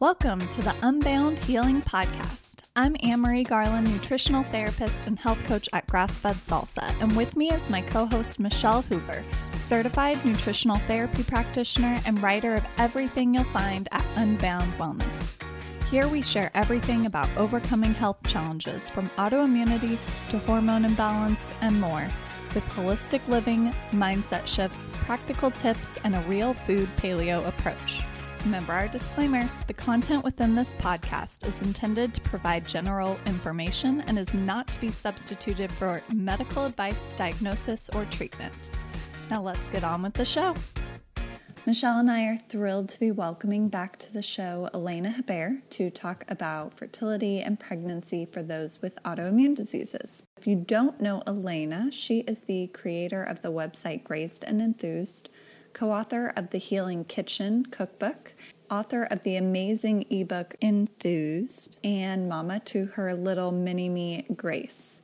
Welcome to the Unbound Healing Podcast. I'm Anne-Marie Garland, nutritional therapist and health coach at Grassfed Salsa, and with me is my co-host Michelle Hoover, certified nutritional therapy practitioner and writer of everything you'll find at Unbound Wellness. Here we share everything about overcoming health challenges from autoimmunity to hormone imbalance and more with holistic living, mindset shifts, practical tips, and a real food paleo approach. Remember our disclaimer the content within this podcast is intended to provide general information and is not to be substituted for medical advice, diagnosis, or treatment. Now let's get on with the show. Michelle and I are thrilled to be welcoming back to the show Alaena Haber to talk about fertility and pregnancy for those with autoimmune diseases. If you don't know Alaena, she is the creator of the website Grazed and Enthused co author of the Healing Kitchen cookbook, author of the amazing ebook Enthused, and mama to her little mini me, Grace.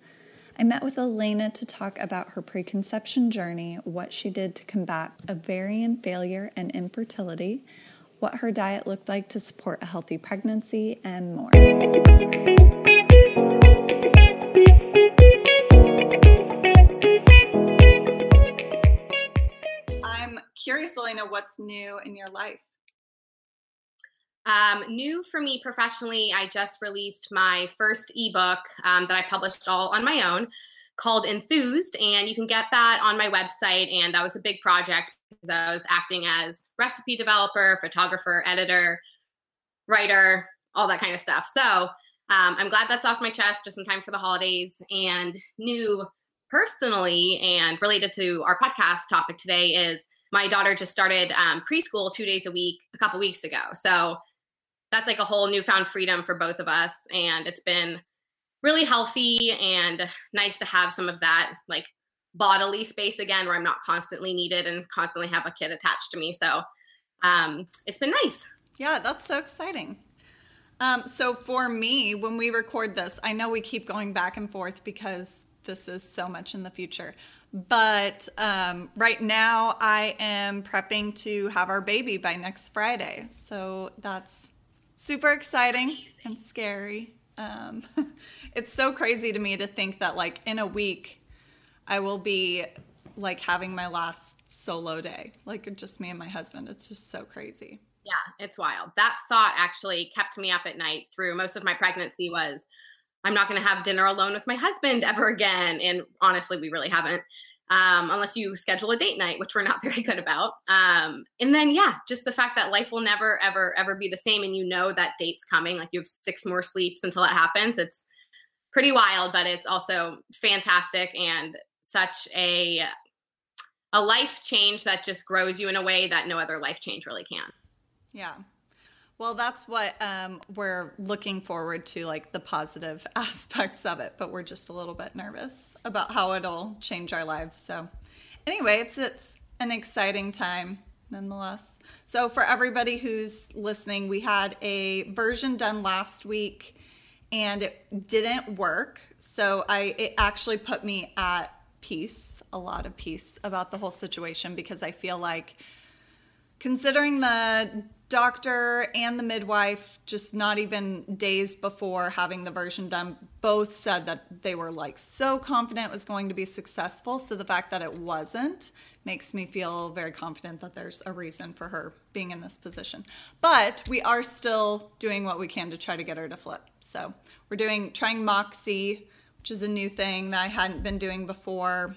I met with Alaena to talk about her preconception journey, what she did to combat ovarian failure and infertility, what her diet looked like to support a healthy pregnancy, and more. Curious, Alaena, what's new in your life? Um, new for me professionally, I just released my first ebook um, that I published all on my own called Enthused, and you can get that on my website. And that was a big project because I was acting as recipe developer, photographer, editor, writer, all that kind of stuff. So um, I'm glad that's off my chest just in time for the holidays. And new personally and related to our podcast topic today is my daughter just started um, preschool two days a week a couple weeks ago. So that's like a whole newfound freedom for both of us. And it's been really healthy and nice to have some of that like bodily space again where I'm not constantly needed and constantly have a kid attached to me. So um, it's been nice. Yeah, that's so exciting. Um, so for me, when we record this, I know we keep going back and forth because this is so much in the future. But um, right now, I am prepping to have our baby by next Friday. So that's super exciting and scary. Um, it's so crazy to me to think that, like, in a week, I will be like having my last solo day, like just me and my husband. It's just so crazy. Yeah, it's wild. That thought actually kept me up at night through most of my pregnancy was I'm not going to have dinner alone with my husband ever again. And honestly, we really haven't, um, unless you schedule a date night, which we're not very good about. Um, and then, yeah, just the fact that life will never, ever, ever be the same. And you know that date's coming, like you have six more sleeps until it happens. It's pretty wild, but it's also fantastic and such a a life change that just grows you in a way that no other life change really can. Yeah. Well, that's what um, we're looking forward to, like the positive aspects of it, but we're just a little bit nervous about how it'll change our lives. So, anyway, it's it's an exciting time nonetheless. So, for everybody who's listening, we had a version done last week, and it didn't work. So, I it actually put me at peace, a lot of peace about the whole situation because I feel like considering the doctor and the midwife just not even days before having the version done both said that they were like so confident it was going to be successful. So the fact that it wasn't makes me feel very confident that there's a reason for her being in this position. But we are still doing what we can to try to get her to flip. So we're doing trying moxie which is a new thing that i hadn't been doing before.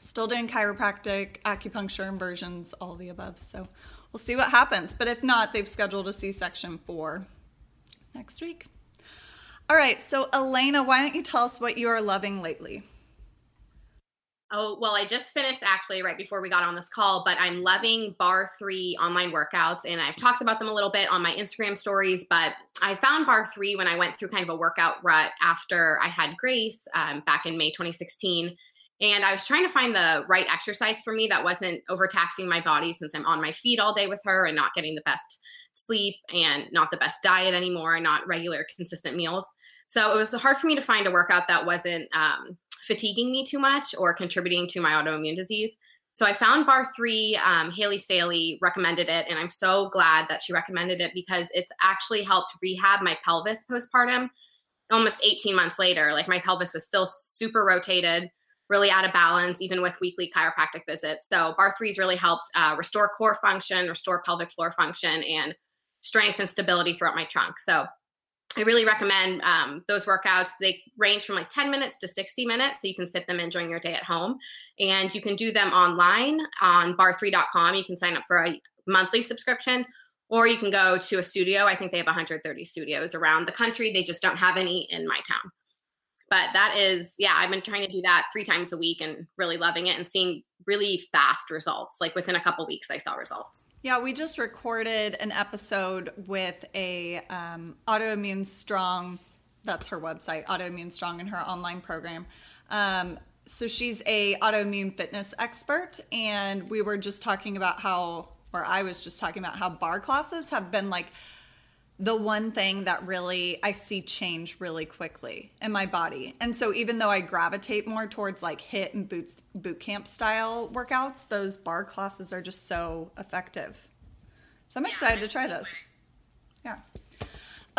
Still doing chiropractic acupuncture inversions all the above. So we'll see what happens. But if not, they've scheduled a C section for next week. All right, so Alaena, why don't you tell us what you are loving lately? Oh, well, I just finished actually right before we got on this call, but I'm loving Barre3 online workouts. And I've talked about them a little bit on my Instagram stories, but I found Barre3 when I went through kind of a workout rut after I had Grace um, back in May 2016. And I was trying to find the right exercise for me that wasn't overtaxing my body since I'm on my feet all day with her and not getting the best sleep and not the best diet anymore and not regular consistent meals. So it was hard for me to find a workout that wasn't um, fatiguing me too much or contributing to my autoimmune disease. So I found Barre3. Um, Haley Staley recommended it, and I'm so glad that she recommended it because it's actually helped rehab my pelvis postpartum. Almost 18 months later, like my pelvis was still super rotated, really out of balance, even with weekly chiropractic visits. So Barre3's really helped uh, restore core function, restore pelvic floor function, and strength and stability throughout my trunk. So I really recommend um, those workouts. They range from like 10 minutes to 60 minutes, so you can fit them in during your day at home. And you can do them online on barre3.com. You can sign up for a monthly subscription, or you can go to a studio. I think they have 130 studios around the country. They just don't have any in my town but that is yeah i've been trying to do that three times a week and really loving it and seeing really fast results. Like within a couple weeks i saw results. Yeah we just recorded an episode with a um, autoimmune strong that's her website autoimmune strong in her online program. Um, so she's a autoimmune fitness expert and we were just talking about how or i was just talking about how bar classes have been like the one thing that really I see change really quickly in my body. And so even though I gravitate more towards like HIIT and boot boot camp style workouts, those bar classes are just so effective. So I'm excited to try those. Yeah.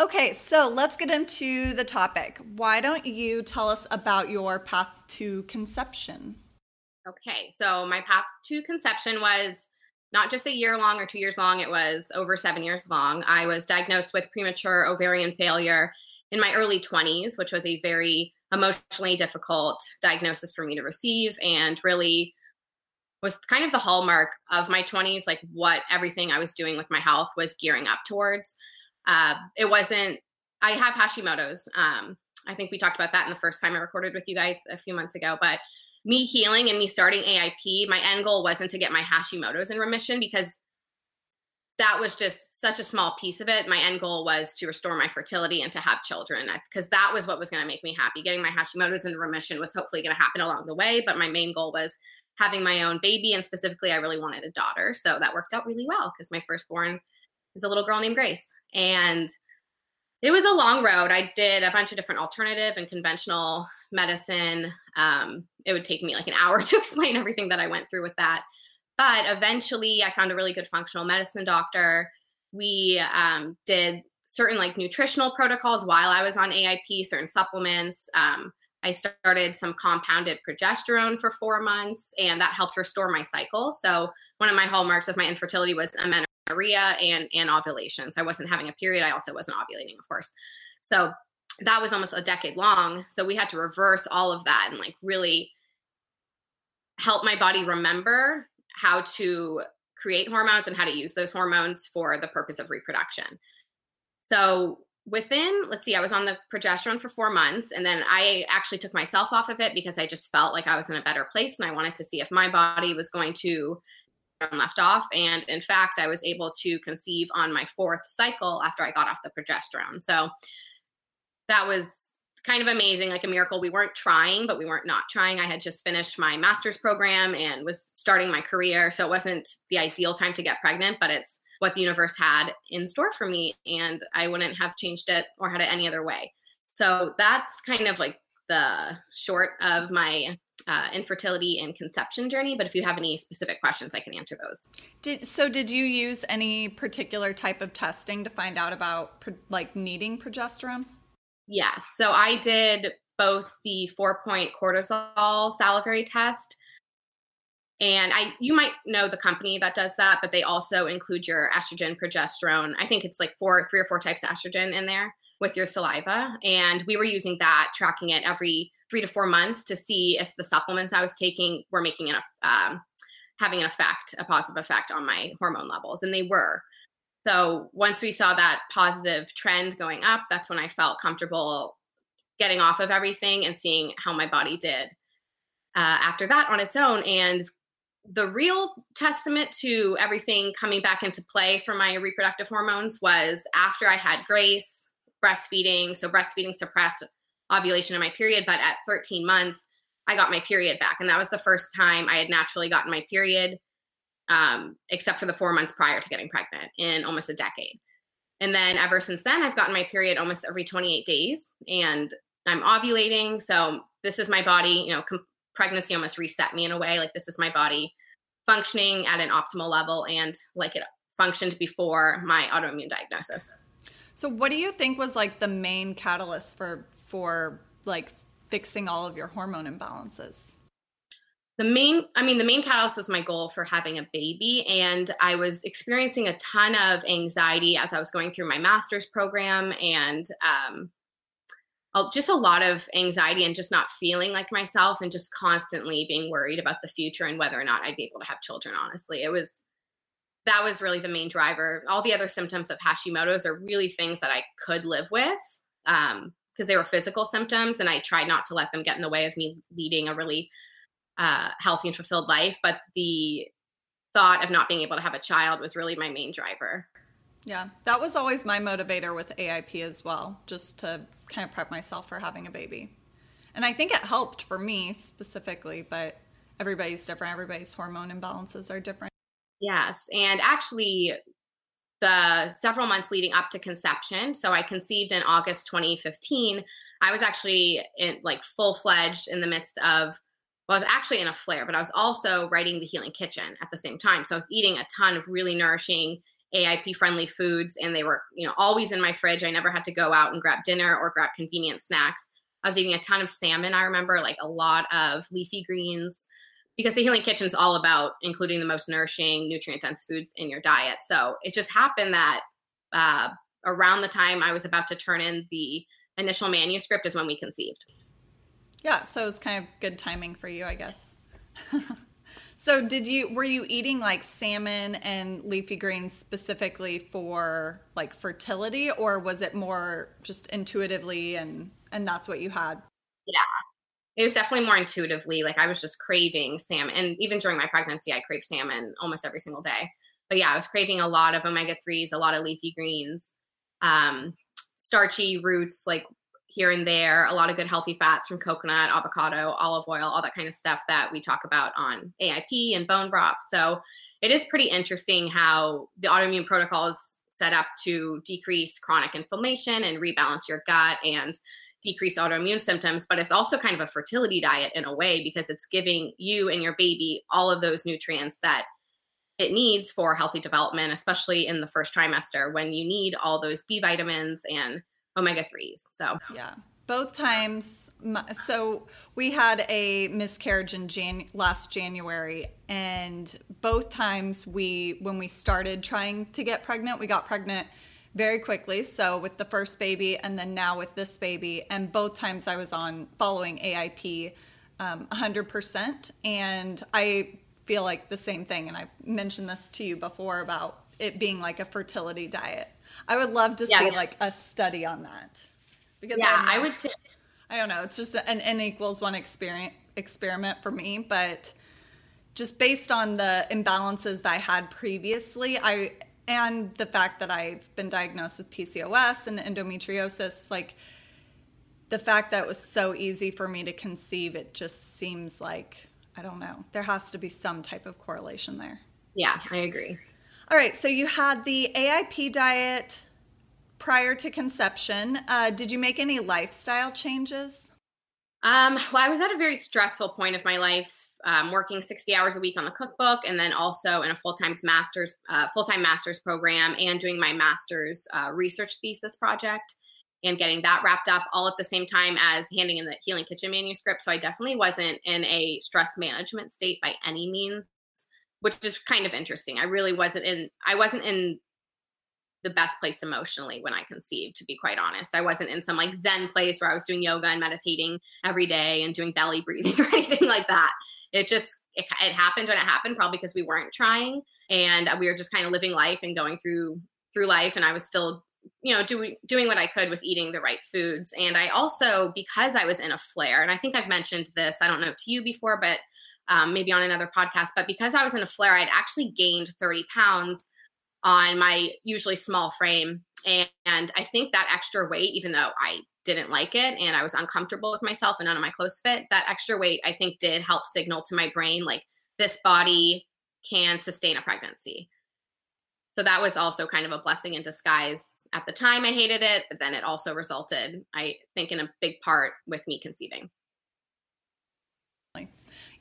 Okay, so let's get into the topic. Why don't you tell us about your path to conception? Okay, so my path to conception was not just a year long or two years long, it was over seven years long. I was diagnosed with premature ovarian failure in my early 20s, which was a very emotionally difficult diagnosis for me to receive and really was kind of the hallmark of my 20s, like what everything I was doing with my health was gearing up towards. Uh, it wasn't, I have Hashimoto's. Um, I think we talked about that in the first time I recorded with you guys a few months ago, but me healing and me starting AIP, my end goal wasn't to get my Hashimoto's in remission because that was just such a small piece of it. My end goal was to restore my fertility and to have children because that was what was going to make me happy. Getting my Hashimoto's in remission was hopefully going to happen along the way, but my main goal was having my own baby. And specifically, I really wanted a daughter. So that worked out really well because my firstborn is a little girl named Grace. And it was a long road. I did a bunch of different alternative and conventional medicine. Um, it would take me like an hour to explain everything that I went through with that. But eventually, I found a really good functional medicine doctor. We um, did certain like nutritional protocols while I was on AIP, certain supplements. Um, I started some compounded progesterone for four months, and that helped restore my cycle. So, one of my hallmarks of my infertility was amenorrhea and, and ovulation. So, I wasn't having a period. I also wasn't ovulating, of course. So, that was almost a decade long. So we had to reverse all of that and like really help my body remember how to create hormones and how to use those hormones for the purpose of reproduction. So within, let's see, I was on the progesterone for four months and then I actually took myself off of it because I just felt like I was in a better place and I wanted to see if my body was going to left off. And in fact, I was able to conceive on my fourth cycle after I got off the progesterone. So that was kind of amazing, like a miracle. We weren't trying, but we weren't not trying. I had just finished my master's program and was starting my career. So it wasn't the ideal time to get pregnant, but it's what the universe had in store for me. And I wouldn't have changed it or had it any other way. So that's kind of like the short of my uh, infertility and conception journey. But if you have any specific questions, I can answer those. Did so? Did you use any particular type of testing to find out about like needing progesterone? Yes. So I did both the four point cortisol salivary test. And I you might know the company that does that, but they also include your estrogen, progesterone. I think it's like four, three or four types of estrogen in there with your saliva. And we were using that, tracking it every three to four months to see if the supplements I was taking were making an um, having an effect, a positive effect on my hormone levels, and they were. So once we saw that positive trend going up, that's when I felt comfortable getting off of everything and seeing how my body did uh, after that on its own. And the real testament to everything coming back into play for my reproductive hormones was after I had Grace, breastfeeding. So breastfeeding suppressed ovulation in my period, but at 13 months, I got my period back. And that was the first time I had naturally gotten my period um, except for the four months prior to getting pregnant in almost a decade. And then ever since then, I've gotten my period almost every 28 days and I'm ovulating. So this is my body, you know, com- pregnancy almost reset me in a way. Like this is my body functioning at an optimal level and like it functioned before my autoimmune diagnosis. So what do you think was like the main catalyst for for like fixing all of your hormone imbalances? The main I mean the main catalyst was my goal for having a baby and I was experiencing a ton of anxiety as I was going through my master's program and um just a lot of anxiety and just not feeling like myself and just constantly being worried about the future and whether or not I'd be able to have children honestly. It was that was really the main driver. All the other symptoms of Hashimoto's are really things that I could live with um because they were physical symptoms and I tried not to let them get in the way of me leading a really uh, healthy and fulfilled life but the thought of not being able to have a child was really my main driver yeah, that was always my motivator with AIP as well, just to kind of prep myself for having a baby. And I think it helped for me specifically, but everybody's different. Everybody's hormone imbalances are different. Yes. And actually, the several months leading up to conception, so I conceived in August 2015, I was actually in like full fledged in the midst of, well, I was actually in a flare, but I was also writing the Healing Kitchen at the same time. So I was eating a ton of really nourishing AIP friendly foods and they were, you know, always in my fridge. I never had to go out and grab dinner or grab convenient snacks. I was eating a ton of salmon, I remember, like a lot of leafy greens because the Healing Kitchen is all about including the most nourishing, nutrient dense foods in your diet. So it just happened that uh, around the time I was about to turn in the initial manuscript is when we conceived. Yeah, so it's kind of good timing for you, I guess. So did you were you eating like salmon and leafy greens specifically for like fertility or was it more just intuitively and and that's what you had? Yeah. It was definitely more intuitively like I was just craving salmon and even during my pregnancy I craved salmon almost every single day. But yeah, I was craving a lot of omega 3s, a lot of leafy greens, um starchy roots like here and there, a lot of good healthy fats from coconut, avocado, olive oil, all that kind of stuff that we talk about on AIP and bone broth. So it is pretty interesting how the autoimmune protocol is set up to decrease chronic inflammation and rebalance your gut and decrease autoimmune symptoms, but it's also kind of a fertility diet in a way because it's giving you and your baby all of those nutrients that it needs for healthy development, especially in the first trimester when you need all those B vitamins and omega 3s. So, yeah. Both times, so we had a miscarriage in Jan- last January, and both times we, when we started trying to get pregnant, we got pregnant very quickly. So with the first baby, and then now with this baby, and both times I was on following AIP um, 100%, and I feel like the same thing. And I've mentioned this to you before about it being like a fertility diet. I would love to yeah. see like a study on that. Because yeah, I would too. I don't know. It's just an n equals one experience experiment for me, but just based on the imbalances that I had previously, I and the fact that I've been diagnosed with PCOS and endometriosis, like the fact that it was so easy for me to conceive, it just seems like I don't know. There has to be some type of correlation there. Yeah, I agree. All right, so you had the AIP diet prior to conception. Uh, did you make any lifestyle changes? Um, well, I was at a very stressful point of my life, um, working 60 hours a week on the cookbook, and then also in a full-time master's uh, full-time master's program, and doing my master's uh, research thesis project, and getting that wrapped up all at the same time as handing in the Healing Kitchen manuscript. So I definitely wasn't in a stress management state by any means which is kind of interesting. I really wasn't in I wasn't in the best place emotionally when I conceived, to be quite honest. I wasn't in some like Zen place where I was doing yoga and meditating every day and doing belly breathing or anything like that. It just, it, it happened when it happened, probably because we weren't trying and uh, we were just kind of living life and going through through life. And I was still, you know, doing doing what I could with eating the right foods. And I also, because I was in a flare, and I think I've mentioned this, I don't know to you before, but um, maybe on another podcast. But because I was in a flare, I'd actually gained 30 pounds on my usually small frame. And, and I think that extra weight, even though I didn't like it and I was uncomfortable with myself and none of my clothes fit, that extra weight I think did help signal to my brain like this body can sustain a pregnancy. So that was also kind of a blessing in disguise. At the time, I hated it, but then it also resulted, I think, in a big part with me conceiving.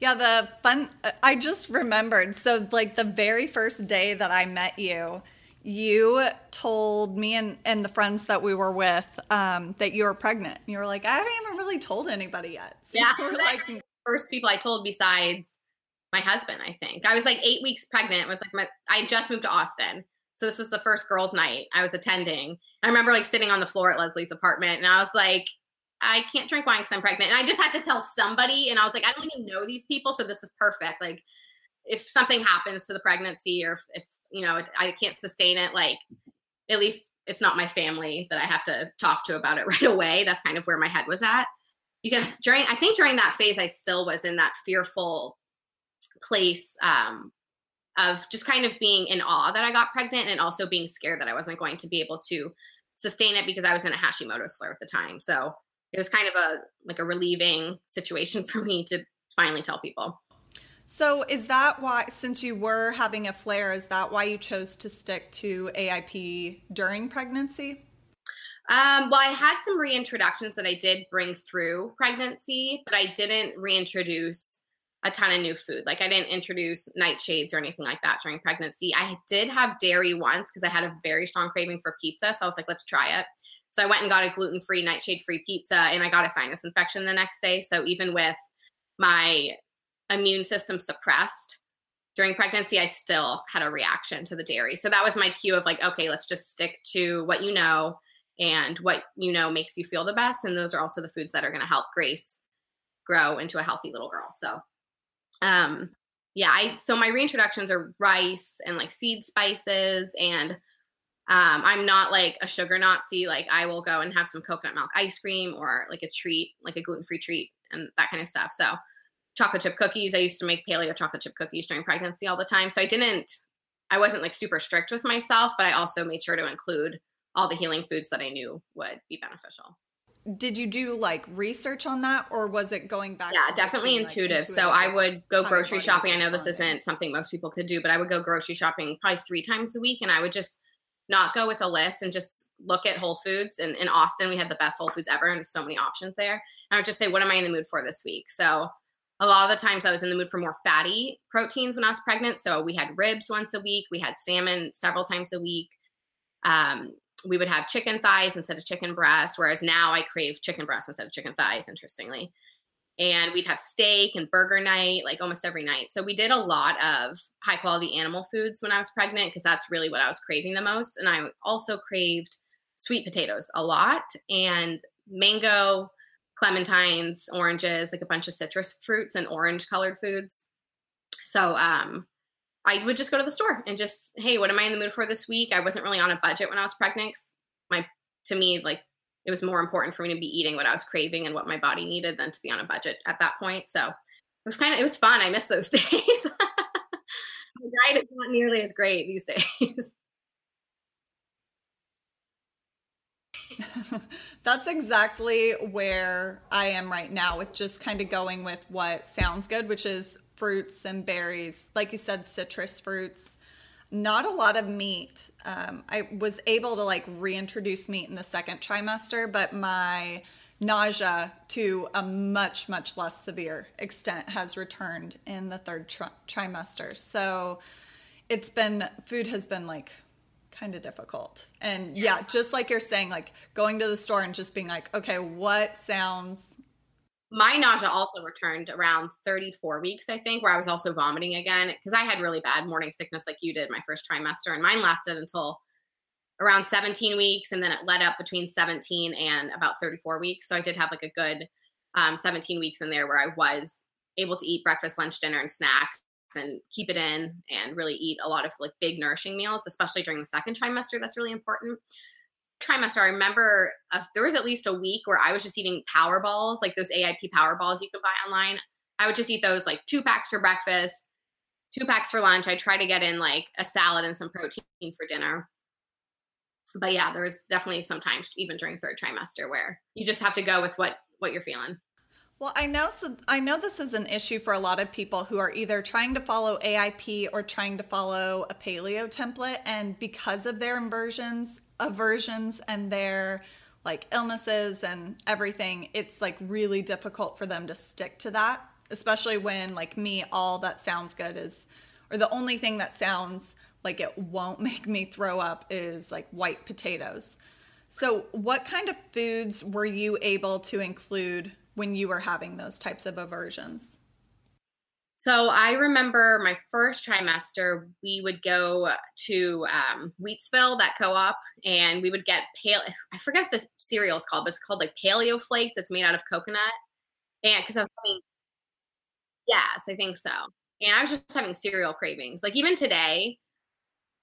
Yeah, the fun, I just remembered. So, like, the very first day that I met you, you told me and, and the friends that we were with um, that you were pregnant. You were like, I haven't even really told anybody yet. So yeah, we like first people I told besides my husband. I think I was like eight weeks pregnant. It was like my I just moved to Austin, so this was the first girls' night I was attending. I remember like sitting on the floor at Leslie's apartment, and I was like, I can't drink wine because I'm pregnant, and I just had to tell somebody, and I was like, I don't even know these people, so this is perfect. Like, if something happens to the pregnancy, or if, if you know I can't sustain it, like at least it's not my family that I have to talk to about it right away. That's kind of where my head was at. Because during, I think during that phase, I still was in that fearful place um, of just kind of being in awe that I got pregnant and also being scared that I wasn't going to be able to sustain it because I was in a Hashimoto's flare at the time. So it was kind of a like a relieving situation for me to finally tell people. So is that why since you were having a flare is that why you chose to stick to AIP during pregnancy? Um, well, I had some reintroductions that I did bring through pregnancy, but I didn't reintroduce a ton of new food. Like I didn't introduce nightshades or anything like that during pregnancy. I did have dairy once because I had a very strong craving for pizza. So I was like, let's try it. So I went and got a gluten free, nightshade free pizza and I got a sinus infection the next day. So even with my immune system suppressed during pregnancy, I still had a reaction to the dairy. So that was my cue of like, okay, let's just stick to what you know and what you know makes you feel the best. And those are also the foods that are going to help Grace grow into a healthy little girl. So, um, yeah, I so my reintroductions are rice and like seed spices and um, I'm not like a sugar Nazi. Like I will go and have some coconut milk ice cream or like a treat, like a gluten free treat and that kind of stuff. So chocolate chip cookies. I used to make paleo chocolate chip cookies during pregnancy all the time. So I didn't, I wasn't like super strict with myself, but I also made sure to include all the healing foods that I knew would be beneficial. Did you do like research on that or was it going back? Yeah, definitely intuitive. Like, so I would go grocery shopping. I know this isn't something most people could do, but I would go grocery shopping probably three times a week and I would just not go with a list and just look at Whole Foods. And in Austin, we had the best Whole Foods ever and so many options there. And I would just say, what am I in the mood for this week? So a lot of the times I was in the mood for more fatty proteins when I was pregnant. So we had ribs once a week, we had salmon several times a week. Um, we would have chicken thighs instead of chicken breasts, whereas now I crave chicken breasts instead of chicken thighs, interestingly. And we'd have steak and burger night like almost every night. So we did a lot of high quality animal foods when I was pregnant because that's really what I was craving the most. And I also craved sweet potatoes a lot and mango clementines, oranges, like a bunch of citrus fruits and orange colored foods. So um, I would just go to the store and just, hey, what am I in the mood for this week? I wasn't really on a budget when I was pregnant. My to me, like it was more important for me to be eating what I was craving and what my body needed than to be on a budget at that point. So it was kind of it was fun. I miss those days. my diet is not nearly as great these days. That's exactly where I am right now with just kind of going with what sounds good, which is fruits and berries. Like you said, citrus fruits. Not a lot of meat. Um, I was able to like reintroduce meat in the second trimester, but my nausea to a much, much less severe extent has returned in the third tri- trimester. So it's been, food has been like kind of difficult. And yeah. yeah, just like you're saying, like going to the store and just being like, okay, what sounds. My nausea also returned around 34 weeks, I think, where I was also vomiting again because I had really bad morning sickness like you did my first trimester. And mine lasted until around 17 weeks. And then it led up between 17 and about 34 weeks. So I did have like a good um, 17 weeks in there where I was able to eat breakfast, lunch, dinner, and snacks and keep it in and really eat a lot of like big nourishing meals, especially during the second trimester. That's really important. Trimester, I remember uh, there was at least a week where I was just eating power balls, like those AIP power balls you can buy online. I would just eat those like two packs for breakfast, two packs for lunch. I try to get in like a salad and some protein for dinner. But yeah, there's definitely sometimes even during third trimester where you just have to go with what what you're feeling. Well, I know so I know this is an issue for a lot of people who are either trying to follow AIP or trying to follow a paleo template and because of their inversions, aversions and their like illnesses and everything, it's like really difficult for them to stick to that. especially when, like me, all that sounds good is, or the only thing that sounds like it won't make me throw up is like white potatoes. So, what kind of foods were you able to include when you were having those types of aversions? So I remember my first trimester, we would go to um, Wheatsville, that co-op, and we would get pale. I forget the cereal is called, but it's called like Paleo Flakes. It's made out of coconut, and because I was having, yes, I think so. And I was just having cereal cravings. Like even today,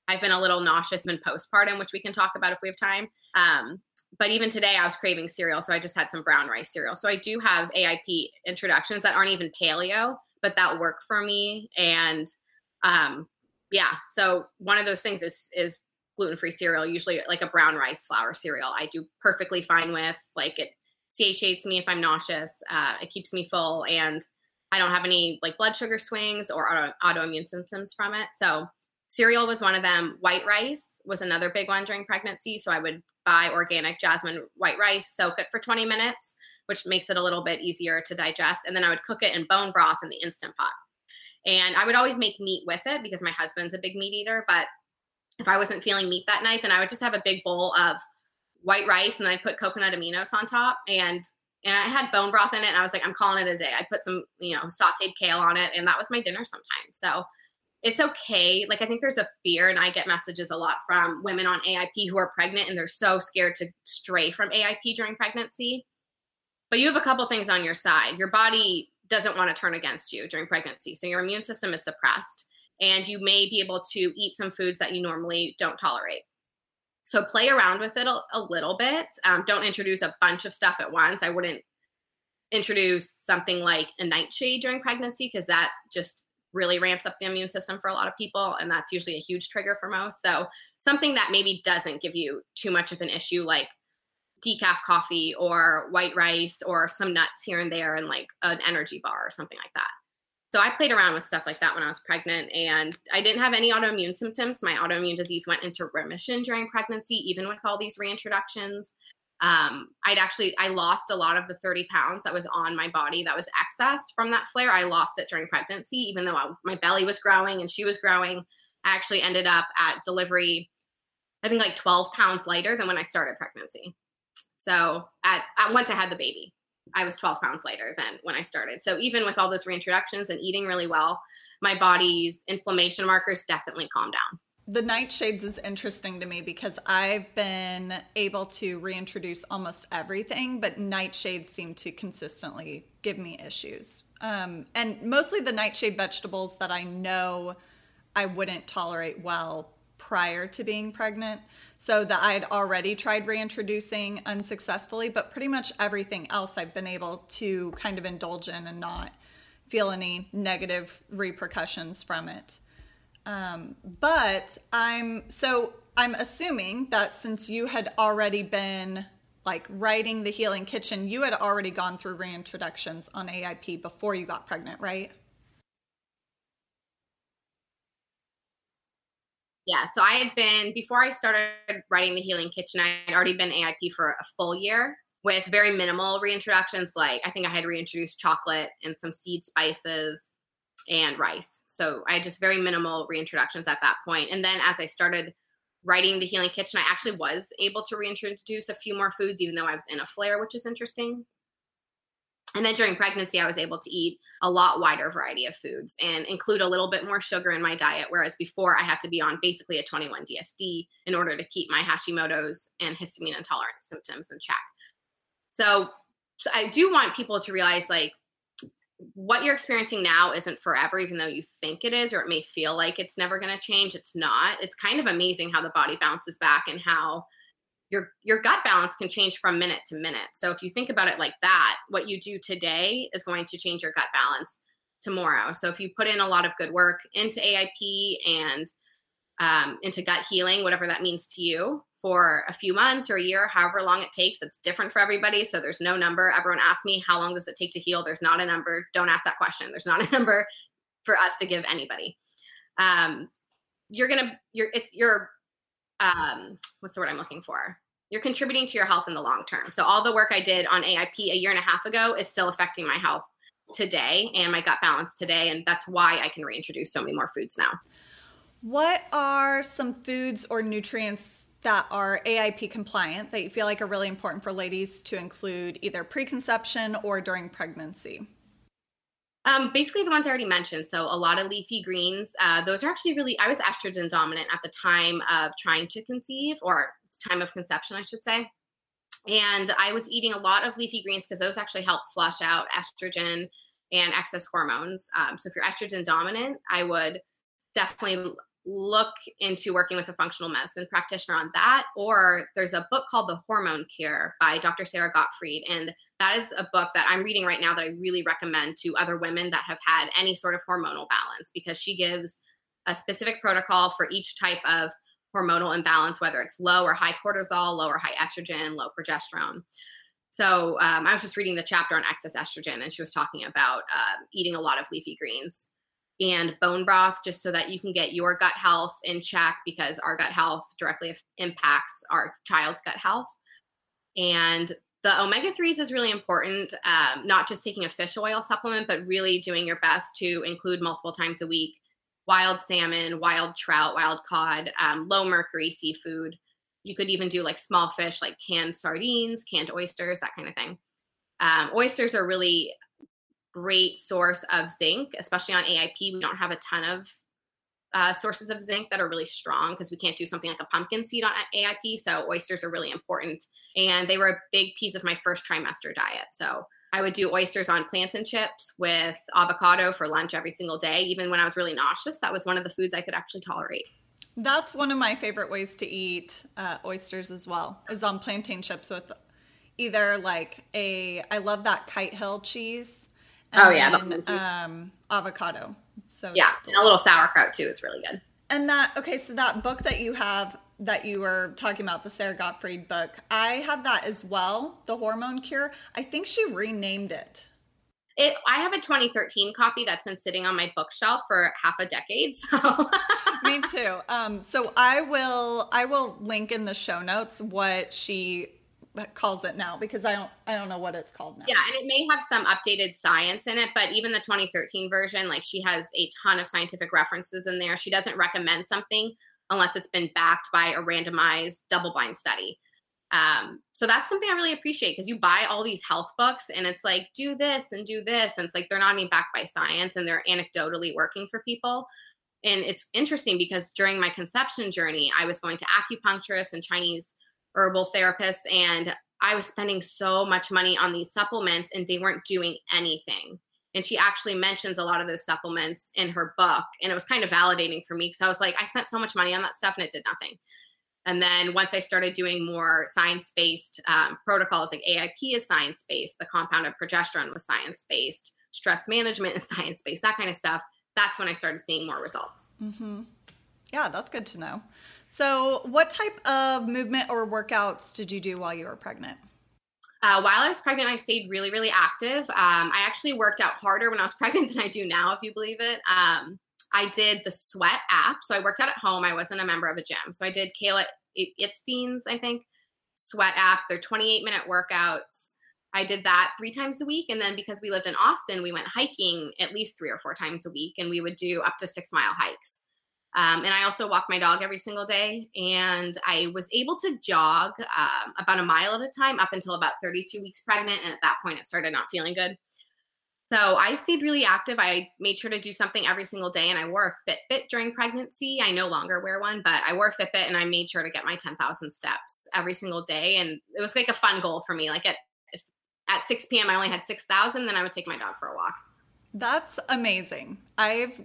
I've been a little nauseous in postpartum, which we can talk about if we have time. Um, but even today, I was craving cereal, so I just had some brown rice cereal. So I do have AIP introductions that aren't even paleo but that work for me. And um, yeah, so one of those things is is gluten free cereal, usually like a brown rice flour cereal. I do perfectly fine with. Like it satiates me if I'm nauseous. Uh, it keeps me full, and I don't have any like blood sugar swings or auto, autoimmune symptoms from it. So cereal was one of them. White rice was another big one during pregnancy. So I would buy organic jasmine white rice, soak it for 20 minutes, which makes it a little bit easier to digest. And then I would cook it in bone broth in the instant pot. And I would always make meat with it because my husband's a big meat eater. But if I wasn't feeling meat that night, then I would just have a big bowl of white rice and then I'd put coconut aminos on top. And and I had bone broth in it. And I was like, I'm calling it a day. I put some, you know, sauteed kale on it, and that was my dinner sometimes. So it's okay. Like I think there's a fear, and I get messages a lot from women on AIP who are pregnant and they're so scared to stray from AIP during pregnancy. But you have a couple things on your side. Your body doesn't want to turn against you during pregnancy. So your immune system is suppressed and you may be able to eat some foods that you normally don't tolerate. So play around with it a, a little bit. Um, don't introduce a bunch of stuff at once. I wouldn't introduce something like a nightshade during pregnancy because that just really ramps up the immune system for a lot of people and that's usually a huge trigger for most so something that maybe doesn't give you too much of an issue like decaf coffee or white rice or some nuts here and there and like an energy bar or something like that. So I played around with stuff like that when I was pregnant and I didn't have any autoimmune symptoms. My autoimmune disease went into remission during pregnancy, even with all these reintroductions. Um, I'd actually I lost a lot of the 30 pounds that was on my body that was excess from that flare. I lost it during pregnancy, even though I, my belly was growing and she was growing. I actually ended up at delivery, I think like 12 pounds lighter than when I started pregnancy. So at, at once I had the baby, I was 12 pounds lighter than when I started. So even with all those reintroductions and eating really well, my body's inflammation markers definitely calmed down. The nightshades is interesting to me because I've been able to reintroduce almost everything, but nightshades seem to consistently give me issues. Um, and mostly the nightshade vegetables that I know I wouldn't tolerate well prior to being pregnant. So that I had already tried reintroducing unsuccessfully, but pretty much everything else I've been able to kind of indulge in and not feel any negative repercussions from it. Um, but I'm so I'm assuming that since you had already been like writing the healing kitchen, you had already gone through reintroductions on AIP before you got pregnant, right? Yeah, so I had been before I started writing the Healing Kitchen. I had already been AIP for a full year with very minimal reintroductions. Like I think I had reintroduced chocolate and some seed spices and rice. So I had just very minimal reintroductions at that point. And then as I started writing the Healing Kitchen, I actually was able to reintroduce a few more foods, even though I was in a flare, which is interesting. And then during pregnancy, I was able to eat a lot wider variety of foods and include a little bit more sugar in my diet. Whereas before, I had to be on basically a 21 DSD in order to keep my Hashimoto's and histamine intolerance symptoms in check. So, so I do want people to realize like what you're experiencing now isn't forever, even though you think it is, or it may feel like it's never going to change. It's not. It's kind of amazing how the body bounces back and how your your gut balance can change from minute to minute. So if you think about it like that, what you do today is going to change your gut balance tomorrow. So if you put in a lot of good work into AIP and um, into gut healing, whatever that means to you, for a few months or a year, however long it takes, it's different for everybody. So there's no number. Everyone asks me, how long does it take to heal? There's not a number. Don't ask that question. There's not a number for us to give anybody. Um, you're gonna, you're, it's, you're um, what's the word I'm looking for? You're contributing to your health in the long term. So all the work I did on AIP a year and a half ago is still affecting my health today and my gut balance today. And that's why I can reintroduce so many more foods now. What are some foods or nutrients that are AIP compliant that you feel like are really important for ladies to include either preconception or during pregnancy? Um, basically, the ones I already mentioned. So, a lot of leafy greens. Uh, those are actually really, I was estrogen dominant at the time of trying to conceive, or time of conception, I should say. And I was eating a lot of leafy greens because those actually help flush out estrogen and excess hormones. Um, so, if you're estrogen dominant, I would definitely look into working with a functional medicine practitioner on that. Or there's a book called The Hormone Cure by Dr. Sara Gottfried. And that is a book that I'm reading right now that I really recommend to other women that have had any sort of hormonal balance because she gives a specific protocol for each type of hormonal imbalance, whether it's low or high cortisol, low or high estrogen, low progesterone. So um, I was just reading the chapter on excess estrogen, and she was talking about uh, eating a lot of leafy greens and bone broth just so that you can get your gut health in check because our gut health directly impacts our child's gut health. And the omega 3s is really important, um, not just taking a fish oil supplement, but really doing your best to include multiple times a week wild salmon, wild trout, wild cod, um, low mercury seafood. You could even do like small fish, like canned sardines, canned oysters, that kind of thing. Um, oysters are really great source of zinc, especially on AIP. We don't have a ton of uh, sources of zinc that are really strong because we can't do something like a pumpkin seed on AIP. So oysters are really important. And they were a big piece of my first trimester diet. So I would do oysters on plantain chips with avocado for lunch every single day. Even when I was really nauseous, that was one of the foods I could actually tolerate. That's one of my favorite ways to eat uh, oysters as well, is on plantain chips with either like a, I love that Kite Hill cheese oh yeah, then, um, avocado. So yeah, and a little sauerkraut too is really good. And that okay, so that book that you have that you were talking about, the Sara Gottfried book, I have that as well. The Hormone Cure. I think she renamed it. It, I have a 2013 copy that's been sitting on my bookshelf for half a decade. So me too. Um, so I will I will link in the show notes what she calls it now because I don't I don't know what it's called now. Yeah, and it may have some updated science in it, but even the 2013 version, like she has a ton of scientific references in there. She doesn't recommend something unless it's been backed by a randomized double-blind study. Um, so that's something I really appreciate because you buy all these health books and it's like do this and do this, and it's like they're not even backed by science and they're anecdotally working for people. And it's interesting because during my conception journey, I was going to acupuncturists and Chinese herbal therapists and I was spending so much money on these supplements and they weren't doing anything. And she actually mentions a lot of those supplements in her book. And it was kind of validating for me because I was like, I spent so much money on that stuff and it did nothing. And then once I started doing more science based um, protocols, like AIP is science based, the compound of progesterone was science based, stress management is science based, that kind of stuff. That's when I started seeing more results. Mm-hmm. Yeah, that's good to know. So, what type of movement or workouts did you do while you were pregnant? Uh, while I was pregnant, I stayed really, really active. Um, I actually worked out harder when I was pregnant than I do now, if you believe it. Um, I did the Sweat app. So I worked out at home. I wasn't a member of a gym. So I did Kayla Itsines's, I think, Sweat app. They're 28 minute workouts. I did that three times a week. And then because we lived in Austin, we went hiking at least three or four times a week. And we would do up to six mile hikes. Um, and I also walk my dog every single day. And I was able to jog um, about a mile at a time up until about 32 weeks pregnant. And at that point, it started not feeling good. So I stayed really active. I made sure to do something every single day. And I wore a Fitbit during pregnancy. I no longer wear one, but I wore a Fitbit and I made sure to get my 10,000 steps every single day. And it was like a fun goal for me. Like at, at 6 p.m., I only had 6,000, then I would take my dog for a walk. That's amazing. I've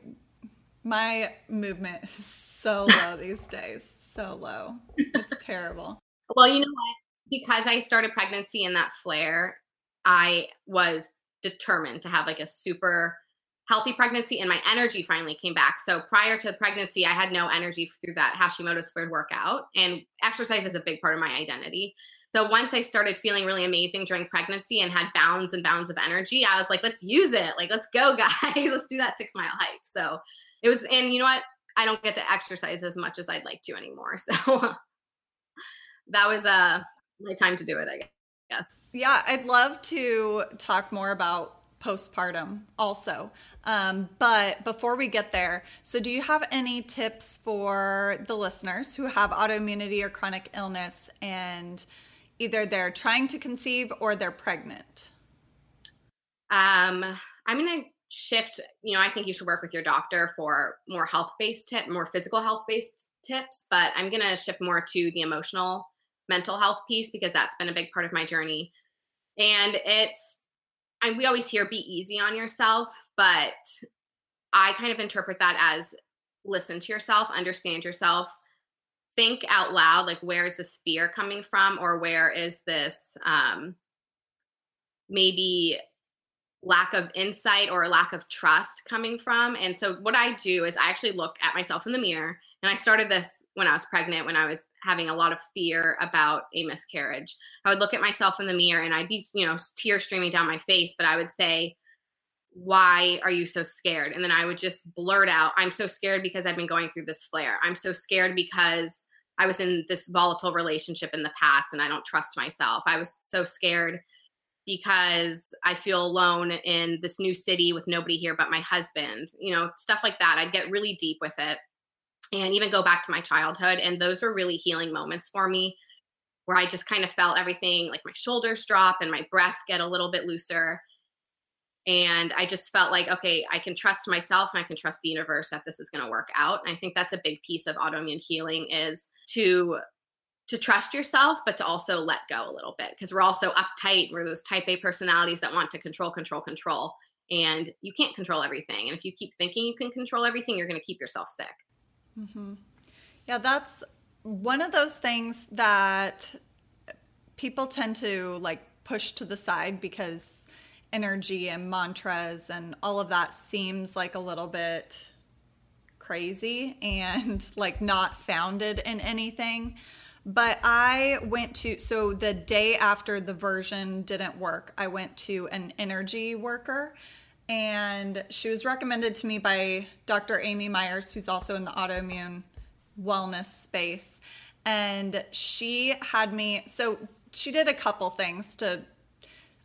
my movement is so low these days. So low. It's terrible. Well, you know what? Because I started pregnancy in that flare, I was determined to have like a super healthy pregnancy and my energy finally came back. So prior to the pregnancy, I had no energy through that Hashimoto's squared workout and exercise is a big part of my identity. So once I started feeling really amazing during pregnancy and had bounds and bounds of energy, I was like, let's use it. Like, let's go, guys. let's do that six mile hike. So it was, and you know what? I don't get to exercise as much as I'd like to anymore. So that was uh my time to do it, I guess. Yeah, I'd love to talk more about postpartum also. Um, but before we get there, so do you have any tips for the listeners who have autoimmunity or chronic illness and either they're trying to conceive or they're pregnant? Um, I'm to shift, you know, I think you should work with your doctor for more health based tip, more physical health based tips, but I'm going to shift more to the emotional mental health piece because that's been a big part of my journey. And it's and we always hear be easy on yourself, but I kind of interpret that as listen to yourself, understand yourself, think out loud like where is this fear coming from or where is this um maybe lack of insight or lack of trust coming from. And so what I do is I actually look at myself in the mirror and I started this when I was pregnant, when I was having a lot of fear about a miscarriage. I would look at myself in the mirror and I'd be, you know, tears streaming down my face, but I would say, why are you so scared? And then I would just blurt out, I'm so scared because I've been going through this flare. I'm so scared because I was in this volatile relationship in the past and I don't trust myself. I was so scared because I feel alone in this new city with nobody here but my husband, you know, stuff like that. I'd get really deep with it and even go back to my childhood. And those were really healing moments for me where I just kind of felt everything like my shoulders drop and my breath get a little bit looser. And I just felt like, okay, I can trust myself and I can trust the universe that this is going to work out. And I think that's a big piece of autoimmune healing is to to trust yourself, but to also let go a little bit because we're all so uptight. We're those type A personalities that want to control, control, control. And you can't control everything. And if you keep thinking you can control everything, you're going to keep yourself sick. Mm-hmm. Yeah, that's one of those things that people tend to like push to the side because energy and mantras and all of that seems like a little bit crazy and like not founded in anything. But I went to, so the day after the version didn't work, I went to an energy worker and she was recommended to me by Dr. Amy Myers, who's also in the autoimmune wellness space. And she had me, so she did a couple things to,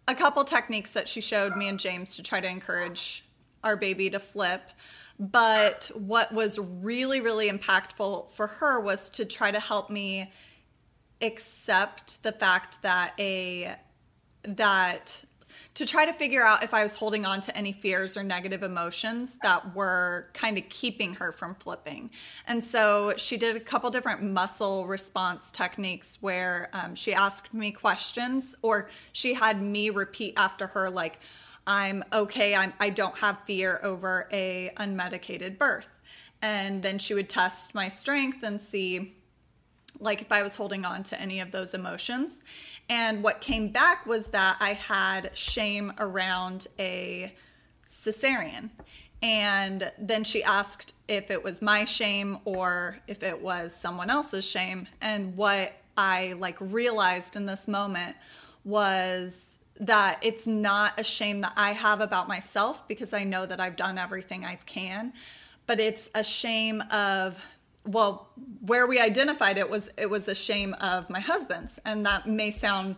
a couple techniques that she showed me and James to try to encourage our baby to flip. But what was really, really impactful for her was to try to help me accept the fact that a that to try to figure out if I was holding on to any fears or negative emotions that were kind of keeping her from flipping. And so she did a couple different muscle response techniques where um, she asked me questions or she had me repeat after her, like, I'm okay, I'm, I don't have fear over a unmedicated birth. And then she would test my strength and see like if I was holding on to any of those emotions. And what came back was that I had shame around a cesarean. And then she asked if it was my shame or if it was someone else's shame. And what I like realized in this moment was that it's not a shame that I have about myself because I know that I've done everything I can, but it's a shame of well where we identified it was it was a shame of my husband's. And that may sound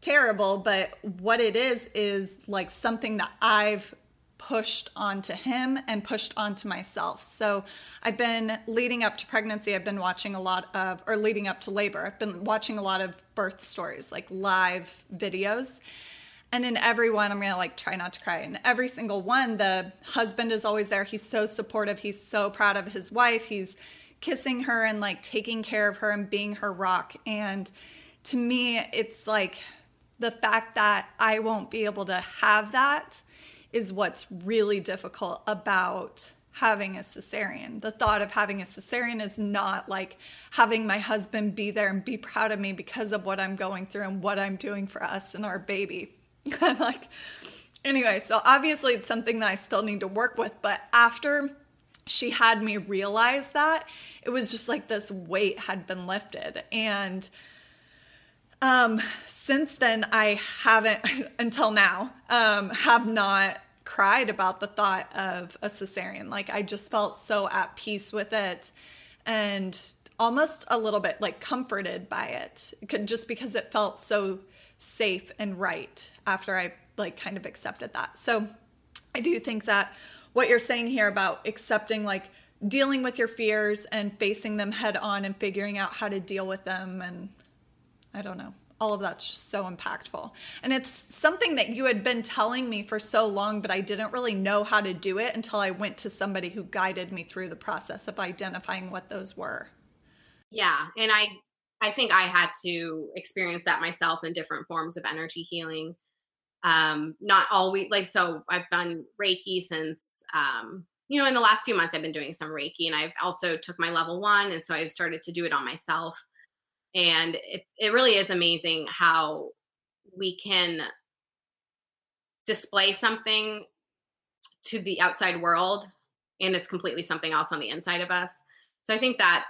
terrible but what it is is like something that i've pushed onto him and pushed onto myself. So i've been leading up to pregnancy. I've been watching a lot of or leading up to labor. I've been watching a lot of birth stories like live videos. And in every one i'm gonna like try not to cry. In every single one the husband is always there. He's so supportive. He's so proud of his wife. He's kissing her and like taking care of her and being her rock. And to me, it's like the fact that I won't be able to have that is what's really difficult about having a cesarean. The thought of having a cesarean is not like having my husband be there and be proud of me because of what I'm going through and what I'm doing for us and our baby. like anyway, so obviously it's something that I still need to work with, but after she had me realize that it was just like this weight had been lifted and um since then i haven't until now um have not cried about the thought of a cesarean like i just felt so at peace with it and almost a little bit like comforted by it just because it felt so safe and right after i like kind of accepted that. So I do think that what you're saying here about accepting like dealing with your fears and facing them head on and figuring out how to deal with them and I don't know. All of that's just so impactful. And it's something that you had been telling me for so long, but I didn't really know how to do it until I went to somebody who guided me through the process of identifying what those were. Yeah. And I I think I had to experience that myself in different forms of energy healing. Um, not always like so I've done Reiki since um, you know, in the last few months I've been doing some Reiki and I've also took my level one and so I've started to do it on myself. And it, it really is amazing how we can display something to the outside world and it's completely something else on the inside of us. So I think that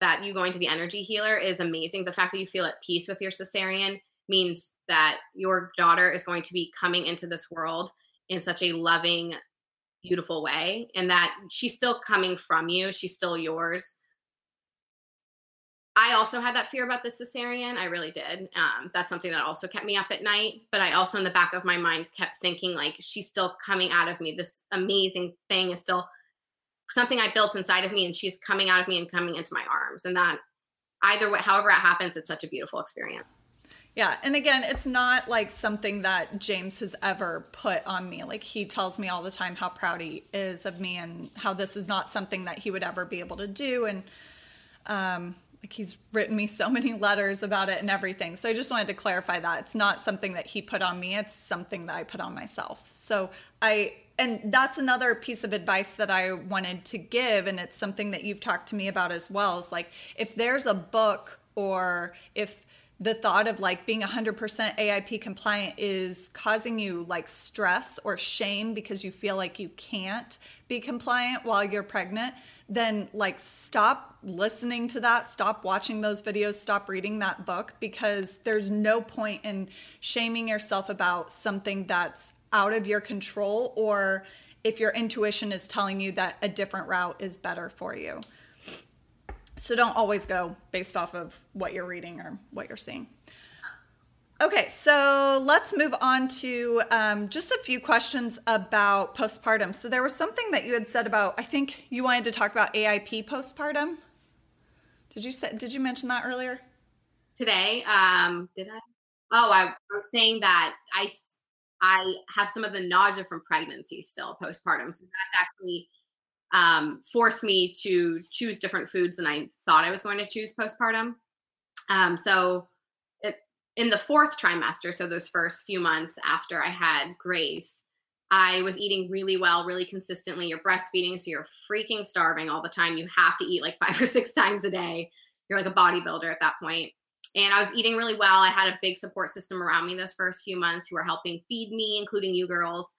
that you going to the energy healer is amazing. The fact that you feel at peace with your cesarean means that your daughter is going to be coming into this world in such a loving, beautiful way, and that she's still coming from you. She's still yours. I also had that fear about the cesarean. I really did. Um, that's something that also kept me up at night. But I also, in the back of my mind, kept thinking, like, she's still coming out of me. This amazing thing is still something I built inside of me and she's coming out of me and coming into my arms. And that either way, however it happens, it's such a beautiful experience. Yeah. And again, it's not like something that James has ever put on me. Like he tells me all the time how proud he is of me and how this is not something that he would ever be able to do. And, um, like he's written me so many letters about it and everything. So I just wanted to clarify that it's not something that he put on me, it's something that I put on myself. So I and that's another piece of advice that I wanted to give and it's something that you've talked to me about as well is like if there's a book or if the thought of like being 100% AIP compliant is causing you like stress or shame because you feel like you can't be compliant while you're pregnant, then like stop listening to that, stop watching those videos, stop reading that book because there's no point in shaming yourself about something that's out of your control or if your intuition is telling you that a different route is better for you. So don't always go based off of what you're reading or what you're seeing. Okay, so let's move on to um, just a few questions about postpartum. So there was something that you had said about. I think you wanted to talk about AIP postpartum. Did you say? Did you mention that earlier? Today, um, did I? Oh, I was saying that I I have some of the nausea from pregnancy still postpartum. So that's actually um, forced me to choose different foods than I thought I was going to choose postpartum. Um, so it, in the fourth trimester, so those first few months after I had Grace, I was eating really well, really consistently. You're breastfeeding, so you're freaking starving all the time. You have to eat like five or six times a day. You're like a bodybuilder at that point. And I was eating really well. I had a big support system around me those first few months who were helping feed me, including you girls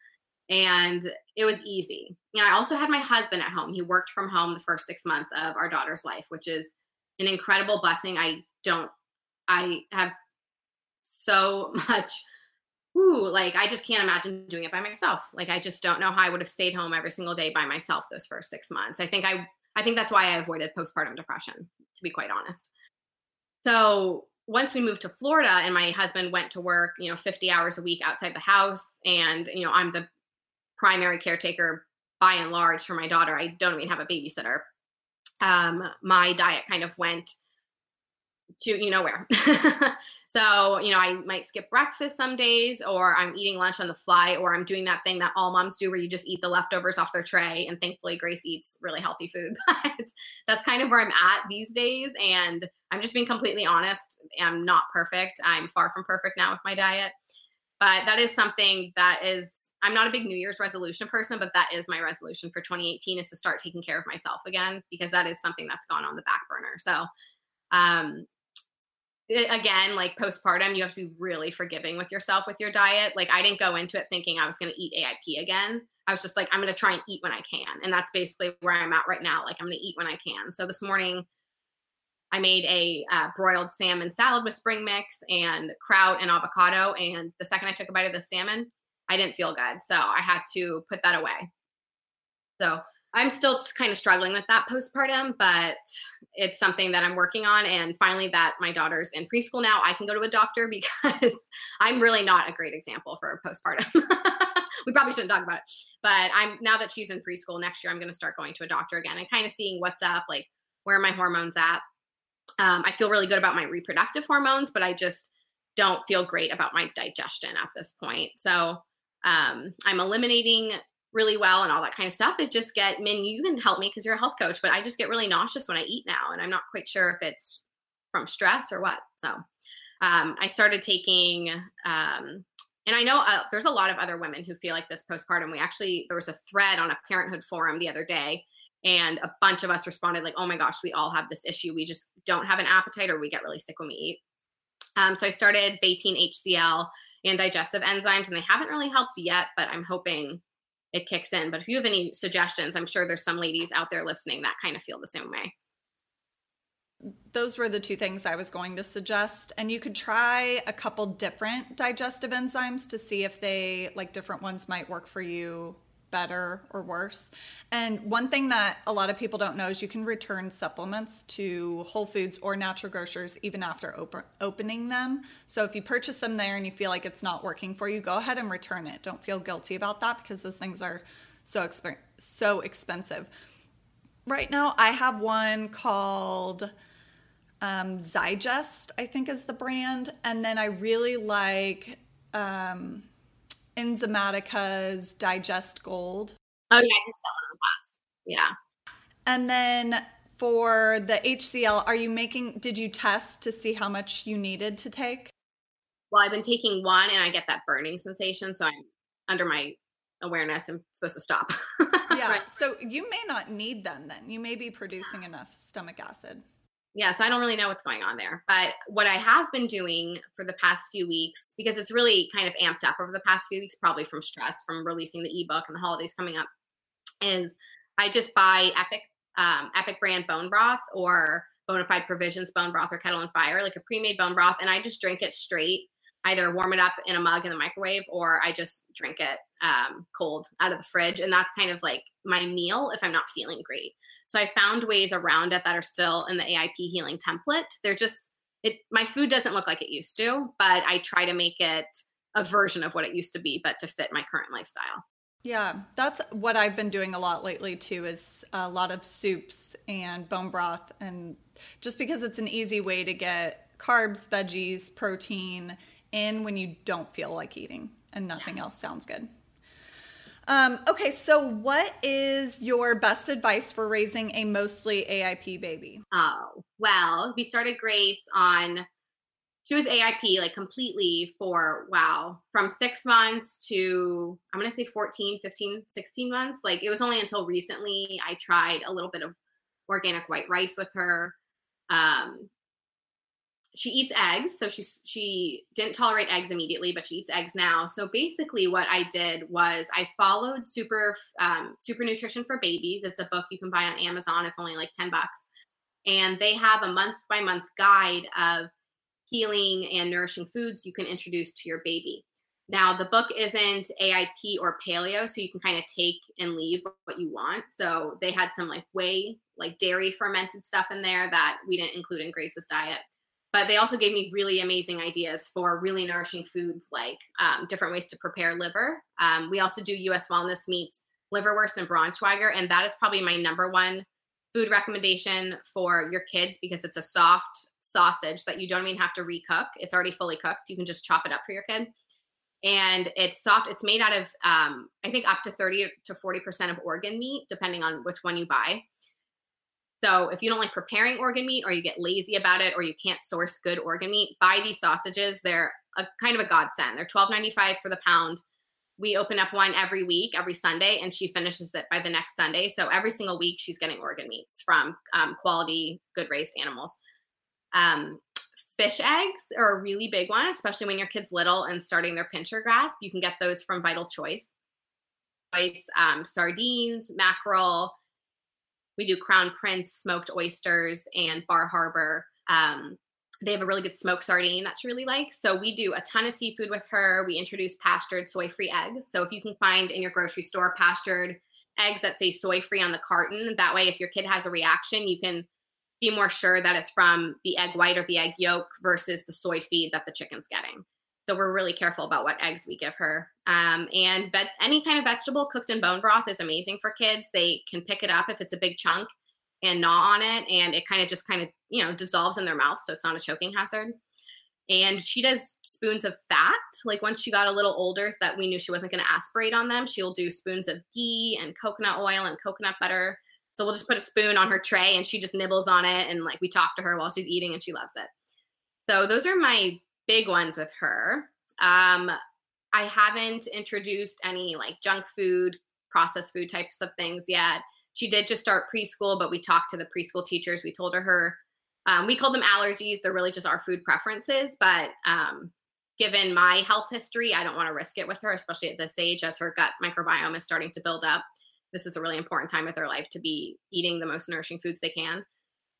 and it was easy. And I also had my husband at home. He worked from home the first six months of our daughter's life, which is an incredible blessing. I don't, I have so much, ooh, like I just can't imagine doing it by myself. Like I just don't know how I would have stayed home every single day by myself those first six months. I think I, I think that's why I avoided postpartum depression, to be quite honest. So once we moved to Florida and my husband went to work, you know, 50 hours a week outside the house and, you know, I'm the primary caretaker by and large for my daughter. I don't even have a babysitter. Um, my diet kind of went to you know where. so, you know, I might skip breakfast some days, or I'm eating lunch on the fly, or I'm doing that thing that all moms do where you just eat the leftovers off their tray. And thankfully, Grace eats really healthy food. But that's kind of where I'm at these days. And I'm just being completely honest. I'm not perfect. I'm far from perfect now with my diet. But that is something that is I'm not a big New Year's resolution person, but that is my resolution for 2018 is to start taking care of myself again because that is something that's gone on the back burner. So, um, again, like postpartum, you have to be really forgiving with yourself with your diet. Like I didn't go into it thinking I was going to eat AIP again. I was just like, I'm going to try and eat when I can, and that's basically where I'm at right now. Like I'm going to eat when I can. So this morning. I made a uh, broiled salmon salad with spring mix and kraut and avocado. And the second I took a bite of the salmon, I didn't feel good. So I had to put that away. So I'm still kind of struggling with that postpartum, but it's something that I'm working on. And finally, that my daughter's in preschool now, I can go to a doctor because I'm really not a great example for a postpartum. we probably shouldn't talk about it, but I'm now that she's in preschool next year, I'm going to start going to a doctor again and kind of seeing what's up, like where are my hormones at. Um, I feel really good about my reproductive hormones, but I just don't feel great about my digestion at this point. So um, I'm eliminating really well and all that kind of stuff. It just get, Min, you can help me because you're a health coach, but I just get really nauseous when I eat now. And I'm not quite sure if it's from stress or what. So um, I started taking, um, and I know uh, there's a lot of other women who feel like this postpartum. We actually, there was a thread on a parenthood forum the other day, and a bunch of us responded like, oh my gosh, we all have this issue. We just don't have an appetite or we get really sick when we eat. Um, so I started Betaine HCl and digestive enzymes, and they haven't really helped yet, but I'm hoping it kicks in. But if you have any suggestions, I'm sure there's some ladies out there listening that kind of feel the same way. Those were the two things I was going to suggest. And you could try a couple different digestive enzymes to see if they, like, different ones might work for you better or worse. And one thing that a lot of people don't know is you can return supplements to Whole Foods or natural grocers even after op- opening them. So if you purchase them there and you feel like it's not working for you, go ahead and return it. Don't feel guilty about that because those things are so exp- so expensive. Right now, I have one called um, Zygest, I think is the brand, and then I really like. Um, Enzymatica's Digest Gold. Oh yeah, I can sell it blast. Yeah. And then for the HCL, are you making? Did you test to see how much you needed to take? Well, I've been taking one, and I get that burning sensation, so I'm under my awareness. I'm supposed to stop. yeah. Right. So you may not need them then. You may be producing enough stomach acid yeah, so I don't really know what's going on there. But what I have been doing for the past few weeks, because it's really kind of amped up over the past few weeks, probably from stress from releasing the ebook and the holidays coming up, is I just buy Epic, um, Epic brand bone broth or Bonafide Provisions bone broth or Kettle and Fire, like a pre-made bone broth, and I just drink it straight either warm it up in a mug in the microwave or I just drink it um, cold out of the fridge. And that's kind of like my meal if I'm not feeling great. So I found ways around it that are still in the AIP healing template. They're just, it, my food doesn't look like it used to, but I try to make it a version of what it used to be, but to fit my current lifestyle. Yeah, that's what I've been doing a lot lately too is a lot of soups and bone broth and just because it's an easy way to get carbs, veggies, protein in when you don't feel like eating and nothing yeah. else sounds good. Um, okay, so what is your best advice for raising a mostly AIP baby? Oh, well, we started Grace on, she was AIP like completely for, wow, from six months to, I'm going to say 14, 15, 16 months. Like it was only until recently I tried a little bit of organic white rice with her. Um, she eats eggs so she she didn't tolerate eggs immediately but she eats eggs now. So basically what i did was i followed super um, super nutrition for babies. It's a book you can buy on amazon. It's only like 10 bucks. And they have a month by month guide of healing and nourishing foods you can introduce to your baby. Now the book isn't aip or paleo so you can kind of take and leave what you want. So they had some like whey like dairy fermented stuff in there that we didn't include in grace's diet but they also gave me really amazing ideas for really nourishing foods like um, different ways to prepare liver. Um, we also do US Wellness Meats liverwurst and Braunschweiger, and that is probably my number one food recommendation for your kids because it's a soft sausage that you don't even have to recook. It's already fully cooked. You can just chop it up for your kid. And it's soft. It's made out of, um, I think, up to 30 to 40% of organ meat, depending on which one you buy. So if you don't like preparing organ meat or you get lazy about it or you can't source good organ meat, buy these sausages. They're a kind of a godsend. They're $12.95 for the pound. We open up one every week, every Sunday, and she finishes it by the next Sunday. So every single week, she's getting organ meats from um, quality, good raised animals. Um, fish eggs are a really big one, especially when your kid's little and starting their pincher grasp. You can get those from Vital Choice. Um, sardines, mackerel, we do Crown Prince smoked oysters and Bar Harbor. Um, they have a really good smoked sardine that she really likes. So we do a ton of seafood with her. We introduce pastured soy free eggs. So if you can find in your grocery store pastured eggs that say soy free on the carton, that way if your kid has a reaction, you can be more sure that it's from the egg white or the egg yolk versus the soy feed that the chicken's getting. So we're really careful about what eggs we give her. Um, and ve- any kind of vegetable cooked in bone broth is amazing for kids. They can pick it up if it's a big chunk and gnaw on it, and it kind of just kind of you know dissolves in their mouth, so it's not a choking hazard. And she does spoons of fat. Like once she got a little older, that we knew she wasn't going to aspirate on them, she'll do spoons of ghee and coconut oil and coconut butter. So we'll just put a spoon on her tray and she just nibbles on it. And like we talk to her while she's eating and she loves it. So those are my big ones with her. Um, I haven't introduced any like junk food, processed food types of things yet. She did just start preschool, but we talked to the preschool teachers. We told her her um, we call them allergies. They're really just our food preferences. But um, given my health history, I don't want to risk it with her, especially at this age as her gut microbiome is starting to build up. This is a really important time of their life to be eating the most nourishing foods they can.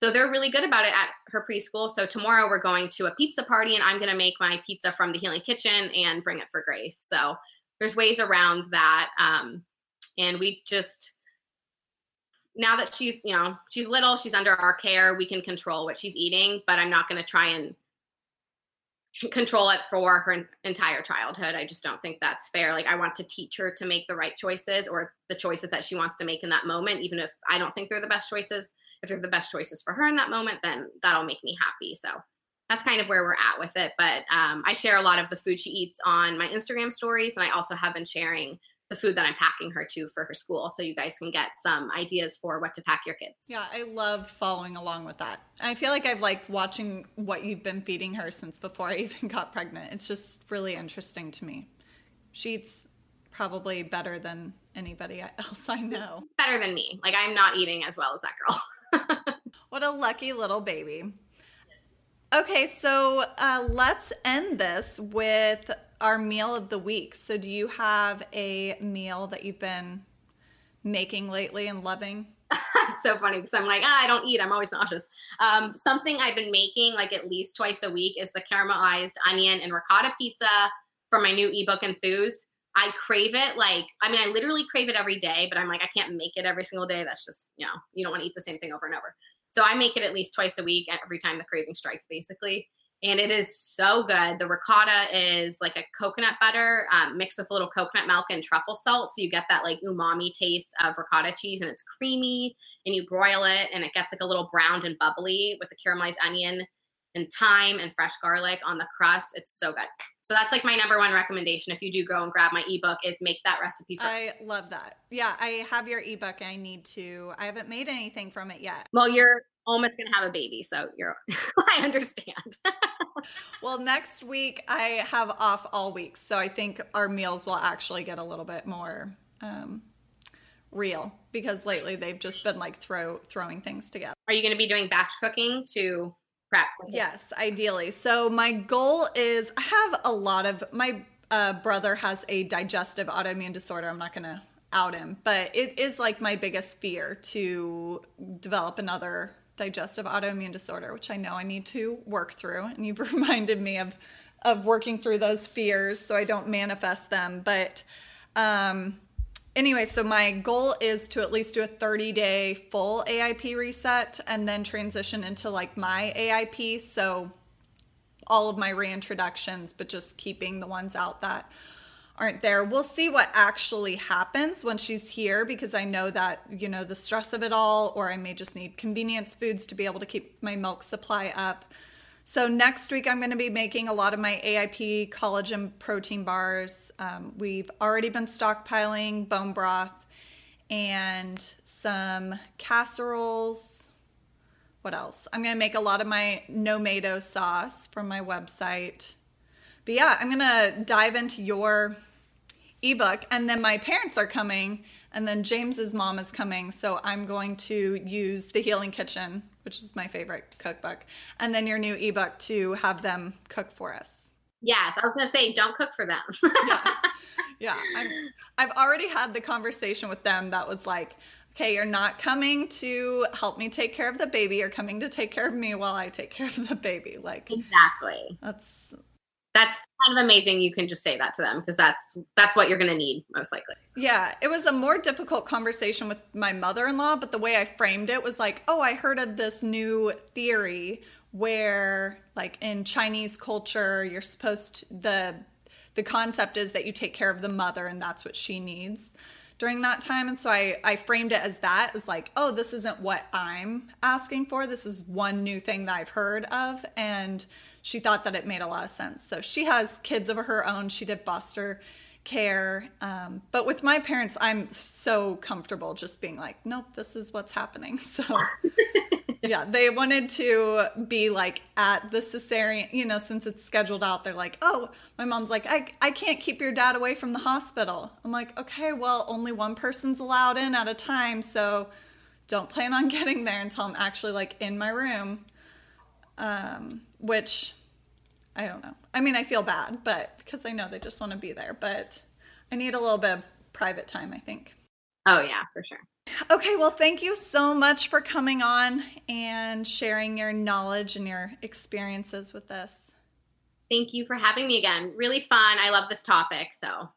So they're really good about it at her preschool. So tomorrow we're going to a pizza party and I'm going to make my pizza from the Healing Kitchen and bring it for Grace. So there's ways around that. Um, and we just, now that she's you know she's little she's under our care we can control what she's eating but i'm not going to try and control it for her entire childhood i just don't think that's fair like i want to teach her to make the right choices or the choices that she wants to make in that moment even if i don't think they're the best choices if they're the best choices for her in that moment then that'll make me happy so that's kind of where we're at with it but um, i share a lot of the food she eats on my instagram stories and i also have been sharing the food that I'm packing her to for her school. So you guys can get some ideas for what to pack your kids. Yeah, I love following along with that. I feel like I've liked watching what you've been feeding her since before I even got pregnant. It's just really interesting to me. She eats probably better than anybody else I know. Better than me. Like I'm not eating as well as that girl. what a lucky little baby. Okay, so uh, let's end this with our meal of the week. So, do you have a meal that you've been making lately and loving? it's so funny because I'm like, ah, I don't eat. I'm always nauseous. Um, something I've been making like at least twice a week is the caramelized onion and ricotta pizza from my new ebook Enthused. I crave it. Like, I mean, I literally crave it every day, but I'm like, I can't make it every single day. That's just, you know, you don't want to eat the same thing over and over. So I make it at least twice a week every time the craving strikes, basically and it is so good. The ricotta is like a coconut butter um, mixed with a little coconut milk and truffle salt. So you get that like umami taste of ricotta cheese and it's creamy and you broil it and it gets like a little browned and bubbly with the caramelized onion and thyme and fresh garlic on the crust. It's so good. So that's like my number one recommendation. If you do go and grab my ebook, is make that recipe first. I love that. Yeah, I have your ebook. I need to. I haven't made anything from it yet. Well, you're almost gonna have a baby, so you're. I understand. well, next week I have off all week, so I think our meals will actually get a little bit more um, real because lately they've just been like throw throwing things together. Are you going to be doing batch cooking to prep? Yes, ideally. So my goal is I have a lot of my uh, brother has a digestive autoimmune disorder. I'm not going to out him, but it is like my biggest fear to develop another digestive autoimmune disorder, which I know I need to work through. And you've reminded me of of working through those fears so I don't manifest them. But um, anyway, so my goal is to at least do a 30 day full AIP reset and then transition into like my AIP. So all of my reintroductions, but just keeping the ones out that aren't there. We'll see what actually happens when she's here because I know that, you know, the stress of it all, or I may just need convenience foods to be able to keep my milk supply up. So next week, I'm going to be making a lot of my AIP collagen protein bars. Um, we've already been stockpiling bone broth and some casseroles. What else? I'm going to make a lot of my no sauce from my website. But yeah, I'm going to dive into your ebook and then my parents are coming and then James's mom is coming so I'm going to use The Healing Kitchen which is my favorite cookbook and then your new ebook to have them cook for us. Yes, I was going to say don't cook for them. yeah. Yeah, i have already had the conversation with them that was like okay, you're not coming to help me take care of the baby. You're coming to take care of me while I take care of the baby. Like exactly. That's that's kind of amazing you can just say that to them because that's that's what you're going to need most likely. Yeah it was a more difficult conversation with my mother-in-law but the way i framed it was like oh i heard of this new theory where like in chinese culture you're supposed to, the the concept is that you take care of the mother and that's what she needs during that time. And so I, I framed it as that as like oh this isn't what i'm asking for. This is one new thing that i've heard of. And she thought that it made a lot of sense so she has kids of her own she did foster care um, but with my parents i'm so comfortable just being like nope this is what's happening so yeah, they wanted to be like at the cesarean, you know, since it's scheduled out. They're like, oh, my mom's like, I, I can't keep your dad away from the hospital. I'm like, okay, well, only one person's allowed in at a time. So don't plan on getting there until I'm actually like in my room. Um, which I don't know. I mean, I feel bad, but because I know they just want to be there, but I need a little bit of private time, I think. Oh, yeah, for sure. Okay, well, thank you so much for coming on and sharing your knowledge and your experiences with this. Thank you for having me again. Really fun. I love this topic. So,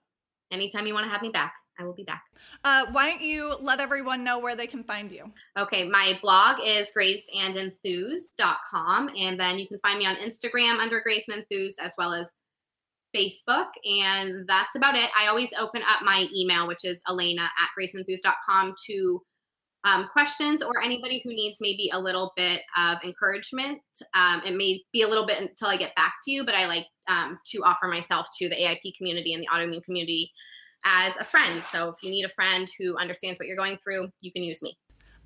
anytime you want to have me back, I will be back. Uh, why don't you let everyone know where they can find you? Okay, my blog is grazedandenthused.com. And then you can find me on Instagram under Grazed and Enthused as well as Facebook, and that's about it. I always open up my email, which is alaena at grazedenthused.com, to um, questions or anybody who needs maybe a little bit of encouragement. Um, it may be a little bit until I get back to you, but I like um, to offer myself to the AIP community and the autoimmune community as a friend. So if you need a friend who understands what you're going through, you can use me.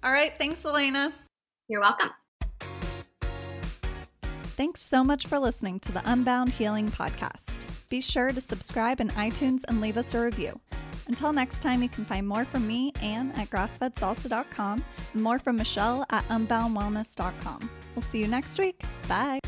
All right. Thanks, Alaena. You're welcome. Thanks so much for listening to the Unbound Healing Podcast. Be sure to subscribe in iTunes and leave us a review. Until next time, you can find more from me, Anne, at grassfedsalsa.com and more from Michelle at unboundwellness.com. We'll see you next week. Bye.